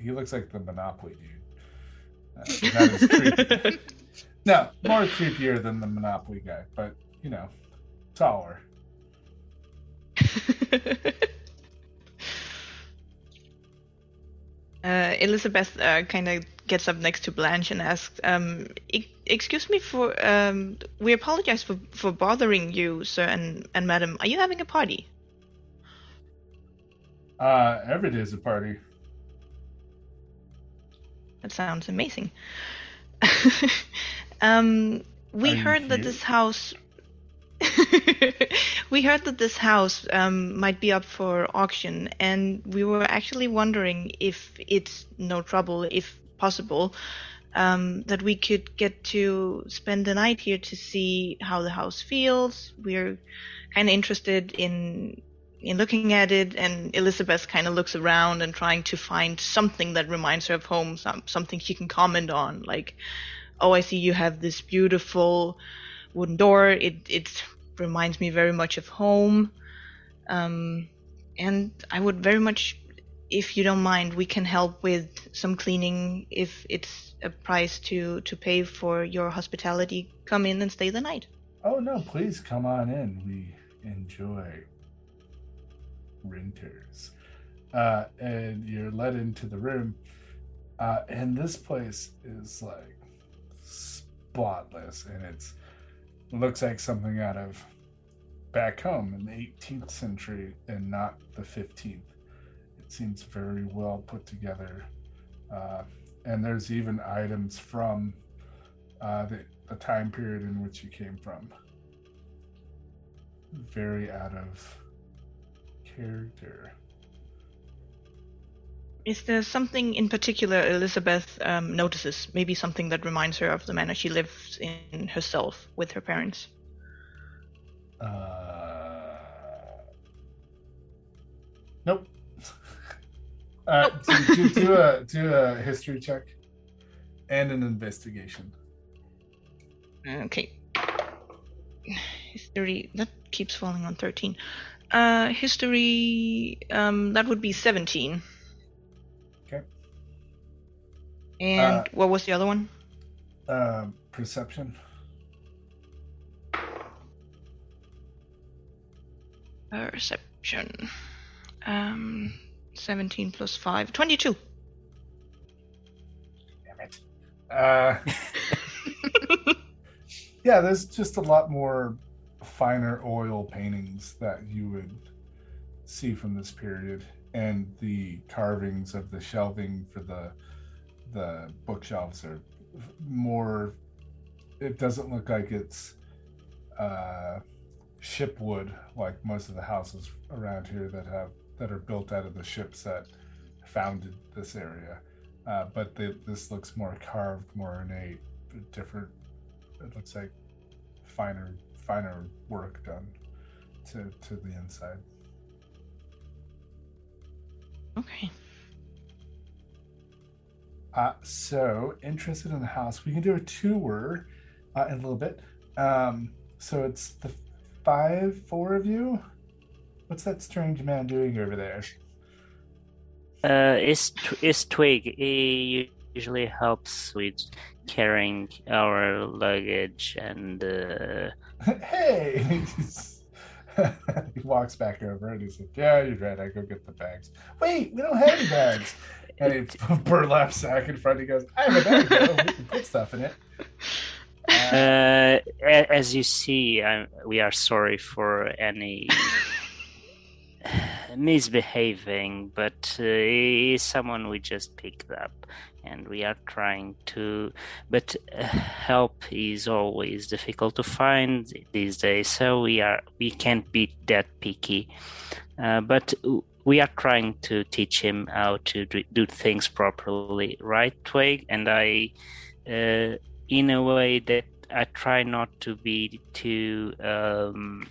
he looks like the Monopoly dude. Uh, creepy. (laughs) No, more creepier than the Monopoly guy, but you know, taller. (laughs) Uh, Elizabeth uh, kind of gets up next to Blanche and asks, um, "E- "Excuse me for um, we apologize for, for bothering you, sir and, and madam. Are you having a party?" Uh, is a party. That sounds amazing. (laughs) um, we heard that this house. (laughs) we heard that this house um, might be up for auction, and we were actually wondering if it's no trouble, if possible, um, that we could get to spend the night here to see how the house feels. We're kind of interested in in looking at it, and Elizabeth kind of looks around and trying to find something that reminds her of home, some, something she can comment on, like, "Oh, I see you have this beautiful wooden door. It it reminds me very much of home." Um, and I would very much, if you don't mind, we can help with some cleaning if it's a price to to pay for your hospitality. Come in and stay the night. Oh no, please come on in. We enjoy renters. Uh, and you're led into the room. Uh, and this place is like spotless and it's looks like something out of back home in the 18th century and not the 15th. Seems very well put together. Uh, and there's even items from uh, the, the time period in which you came from. Very out of character. Is there something in particular Elizabeth um, notices? Maybe something that reminds her of the manner she lives in herself with her parents? Uh, nope. Uh, do, do, do a do a history check and an investigation. Okay. History that keeps falling on thirteen. Uh, history um, that would be seventeen. Okay. And Uh, what was the other one? Uh, perception. Perception. Um, seventeen plus five. Twenty-two. Damn it. Uh, (laughs) yeah, there's just a lot more finer oil paintings that you would see from this period, and the carvings of the shelving for the the bookshelves are more. It doesn't look like it's uh, shipwood like most of the houses around here that have that are built out of the ships that founded this area. Uh, but the, this looks more carved, more ornate, different. It looks like finer, finer work done to to the inside. Okay. Uh, so interested in the house, we can do a tour uh, in a little bit. Um, so it's the five, four of you. What's that strange man doing over there? Uh, is Tw- is Twig? He usually helps with carrying our luggage and uh, (laughs) hey! (laughs) He walks back over and he's like, "Yeah, you're right. I go get the bags. Wait, we don't have any bags." (laughs) And he burlap sack in front. He goes, "I have a bag. We can put stuff in it." Uh, uh, as you see, i we are sorry for any misbehaving, but uh, he is someone we just picked up, and we are trying to. But uh, help is always difficult to find these days, so we are we can't be that picky. Uh, but we are trying to teach him how to do, things properly, right, Twig? And I, uh, in a way that I try not to be too. Um,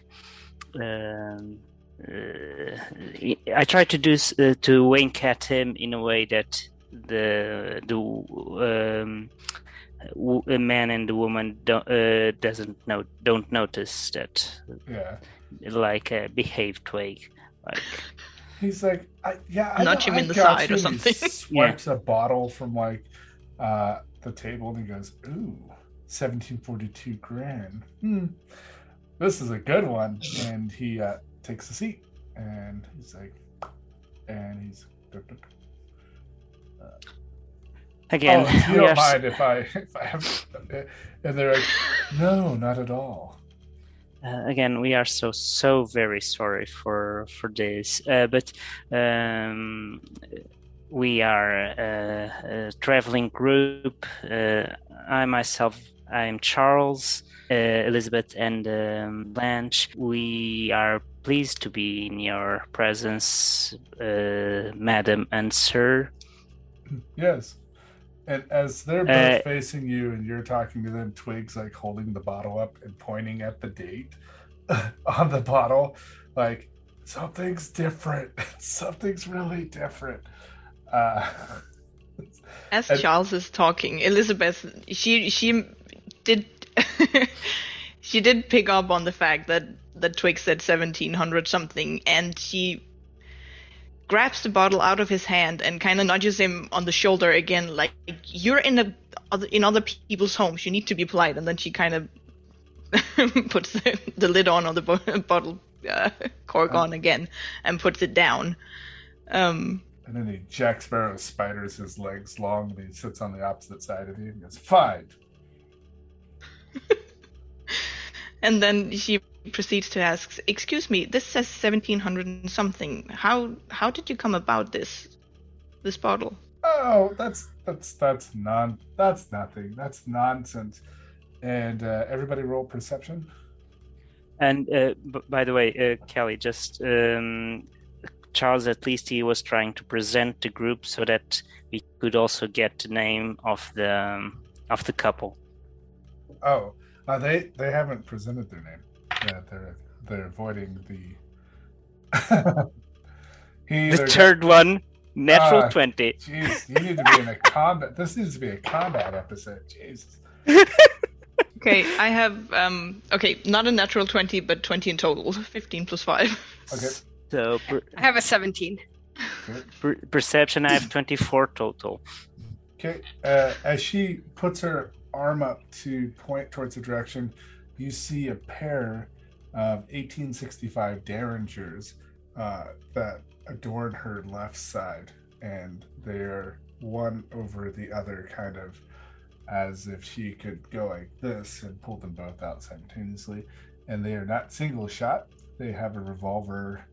um, I try to do s- uh, to wink at him in a way that the the um, w- a man and the woman don't uh, doesn't know don't notice that yeah. like uh, behave twig like He's like, I, yeah, I Nudge him I in the side you," or and (laughs) he something. swipes a bottle from like uh, the table and he goes, "Ooh, 1742 grand. Hmm, this is a good one." And he uh, takes a seat and he's like, and he's. Again, oh, if you don't s- mind if I (laughs) if I have, and they're like, no, not at all. uh, again we are so so very sorry for for this uh, but um, we are uh, a traveling group uh, i myself i'm charles uh, elizabeth and um, blanche we are pleased to be in your presence uh, madam and sir Yes. And as they're both Uh, facing you and you're talking to them, Twig's like holding the bottle up and pointing at the date (laughs) on the bottle, like something's different. (laughs) Something's really different. Uh, (laughs) As And- Charles is talking, Elizabeth, she she did she did pick up on the fact that that Twig said seventeen hundred something, and she grabs the bottle out of his hand and kind of nudges him on the shoulder again, like you're in a other in other people's homes, you need to be polite, and then she kind of (laughs) puts the, the lid on on the bo- (laughs) bottle uh, cork on again and puts it down. Um, and then he Jack Sparrow spiders his legs long and he sits on the opposite side of you and goes, Fine. (laughs) And then she proceeds to ask, "Excuse me, this says 1700 and something. How how did you come about this this bottle?" Oh, that's that's that's non that's nothing. That's nonsense. And uh, everybody roll perception. And uh, b- by the way, uh, Kelly, just um, Charles, at least he was trying to present the group so that we could also get the name of the um, of the couple. Oh, uh, they they haven't presented their name. Yeah, they're they're avoiding the. (laughs) he The either- third one, natural Ah. twenty. Jeez, you need to be in a combat. This needs to be a combat episode. Jesus. (laughs) Okay, I have um okay, not a natural 20, but 20 in total. (laughs) 15 plus 5. Okay. So per- I have a 17. Good. per- perception, I have twenty-four total. Okay. Uh, as she puts her arm up to point towards the direction, you see a pair of 1865 Derringers uh, that adorn her left side, and they're one over the other, kind of as if she could go like this and pull them both out simultaneously. And they are not single shot; they have a revolver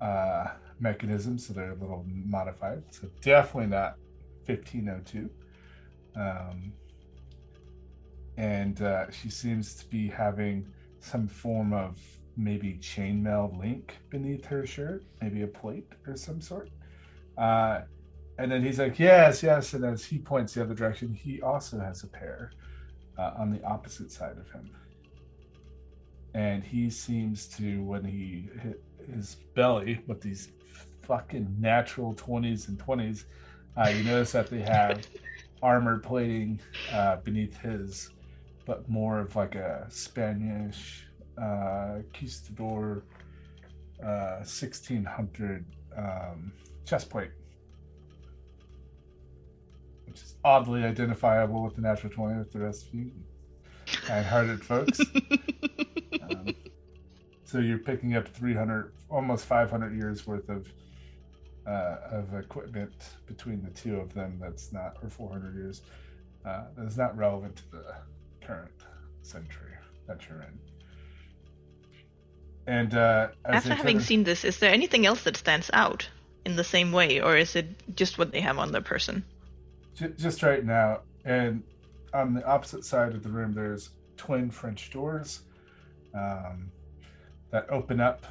uh, mechanism, so they're a little modified. So definitely not 1502. Um, and uh, she seems to be having some form of maybe chainmail link beneath her shirt, maybe a plate or some sort. Uh, and then he's like, Yes, yes. And as he points the other direction, he also has a pair uh, on the opposite side of him. And he seems to, when he hit his belly with these fucking natural 20s and 20s, uh, you notice that they have (laughs) armor plating uh, beneath his, but more of like a Spanish uh, Conquistador uh, 1600 um, chest plate, which is oddly identifiable with the natural 20 with the rest of you I heard it, folks. (laughs) Um, so you're picking up 300, almost 500 years worth of uh, of equipment between the two of them. That's not, or 400 years. Uh, that's not relevant to the current century that you're in. And uh, as After having turn- seen this, is there anything else that stands out in the same way, or is it just what they have on their person? Ju- just right now, and on the opposite side of the room, there's twin French doors um, that open up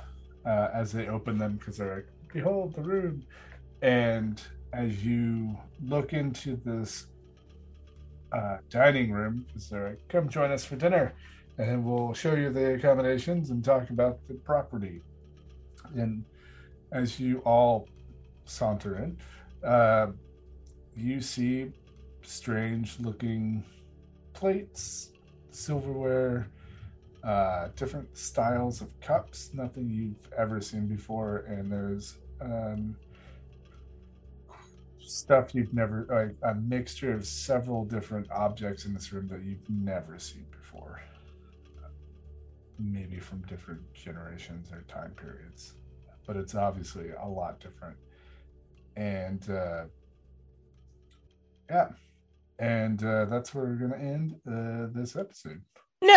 uh, as they open them because they're like, "Behold the room!" And as you look into this uh, dining room, because they're "Come join us for dinner, and we'll show you the accommodations and talk about the property." And as you all saunter in, uh, you see strange looking plates, silverware, uh, different styles of cups, nothing you've ever seen before. And there's um, stuff you've never like a mixture of several different objects in this room that you've never seen before maybe from different generations or time periods but it's obviously a lot different and uh yeah and uh that's where we're gonna end uh, this episode No! (laughs)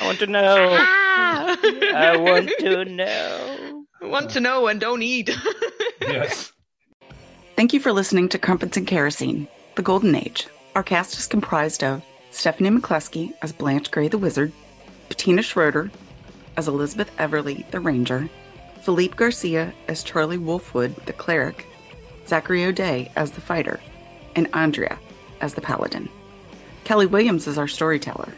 I want to know. I want to know. Want to know and don't eat. (laughs) yes Thank you for listening to Crumpets and Kerosene, The Golden Age. Our cast is comprised of Stephanie McCluskey as Blanche Gray the Wizard, Bettina Schroeder as Elizabeth Everly the Ranger, Philippe Garcia as Charlie Wolfwood the Cleric, Zachary O'Day as the Fighter, and Andrea as the Paladin. Kelly Williams is our storyteller.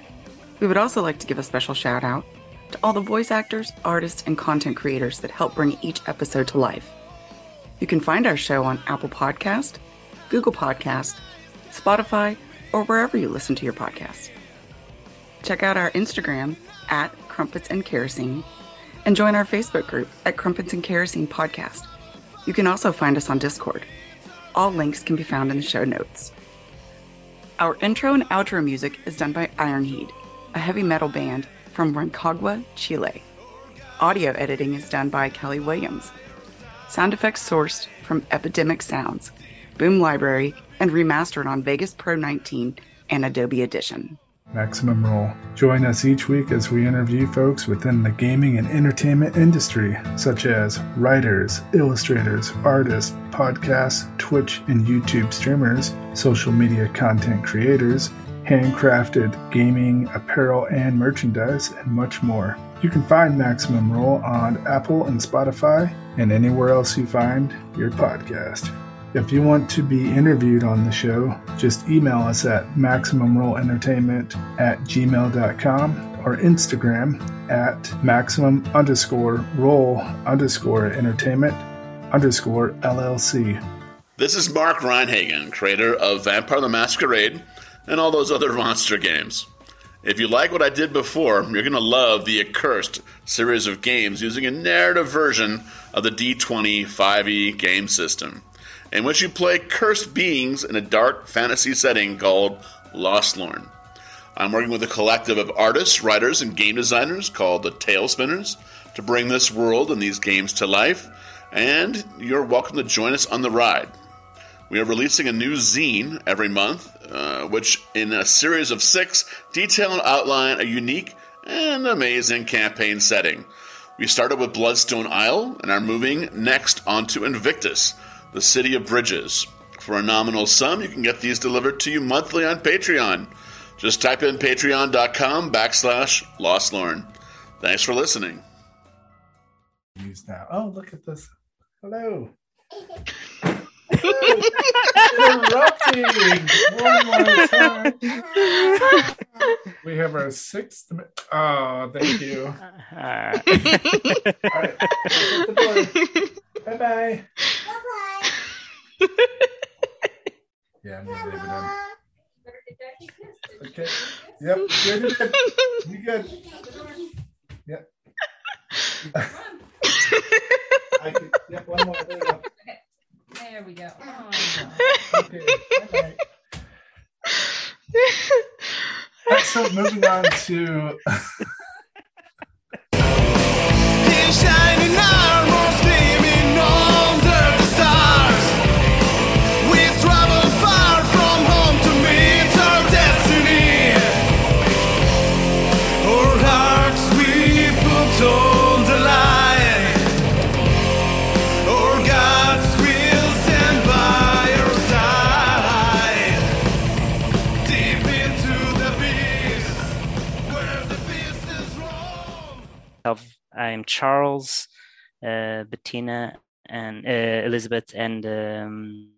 We would also like to give a special shout out to all the voice actors, artists, and content creators that help bring each episode to life. You can find our show on Apple Podcast, Google Podcast, Spotify, or wherever you listen to your podcasts. Check out our Instagram at Crumpets and Kerosene and join our Facebook group at Crumpets and Kerosene Podcast. You can also find us on Discord. All links can be found in the show notes. Our intro and outro music is done by Ironheed, a heavy metal band from Rancagua, Chile. Audio editing is done by Kelly Williams. Sound effects sourced from Epidemic Sounds, Boom Library, and remastered on Vegas Pro 19 and Adobe Audition. Maximum Roll. Join us each week as we interview folks within the gaming and entertainment industry, such as writers, illustrators, artists, podcasts, Twitch and YouTube streamers, social media content creators, handcrafted gaming, apparel, and merchandise, and much more. You can find Maximum Roll on Apple and Spotify and anywhere else you find your podcast. If you want to be interviewed on the show, just email us at maximumrollentertainment at gmail.com or Instagram at maximum underscore roll underscore entertainment underscore LLC. This is Mark Rein-Hagen, creator of Vampire the Masquerade and all those other (laughs) monster games. If you like what I did before, you're going to love the Accursed series of games using a narrative version of the D20 5e game system, in which you play cursed beings in a dark fantasy setting called Lost Lorn. I'm working with a collective of artists, writers, and game designers called the Tail Spinners to bring this world and these games to life, and you're welcome to join us on the ride. We are releasing a new zine every month, uh, which, in a series of six, detail and outline a unique and amazing campaign setting. We started with Bloodstone Isle and are moving next onto Invictus, the city of bridges. For a nominal sum, you can get these delivered to you monthly on Patreon. Just type in patreon.com backslash Lost Lorn. Thanks for listening. Use now. Oh, look at this. Hello. (laughs) Interrupting one more time. We have our sixth. mi- Oh, thank you. Uh, (laughs) All right. Bye bye. Yeah, I'm gonna leave it in. Okay. Yep. Good. good. You good? Yep. (laughs) I could, yep. One more. There you go. There we go. (laughs) Oh, (laughs) Okay. Bye bye. So moving on to (laughs) I'm Charles, uh, Bettina, and uh, Elizabeth, and um,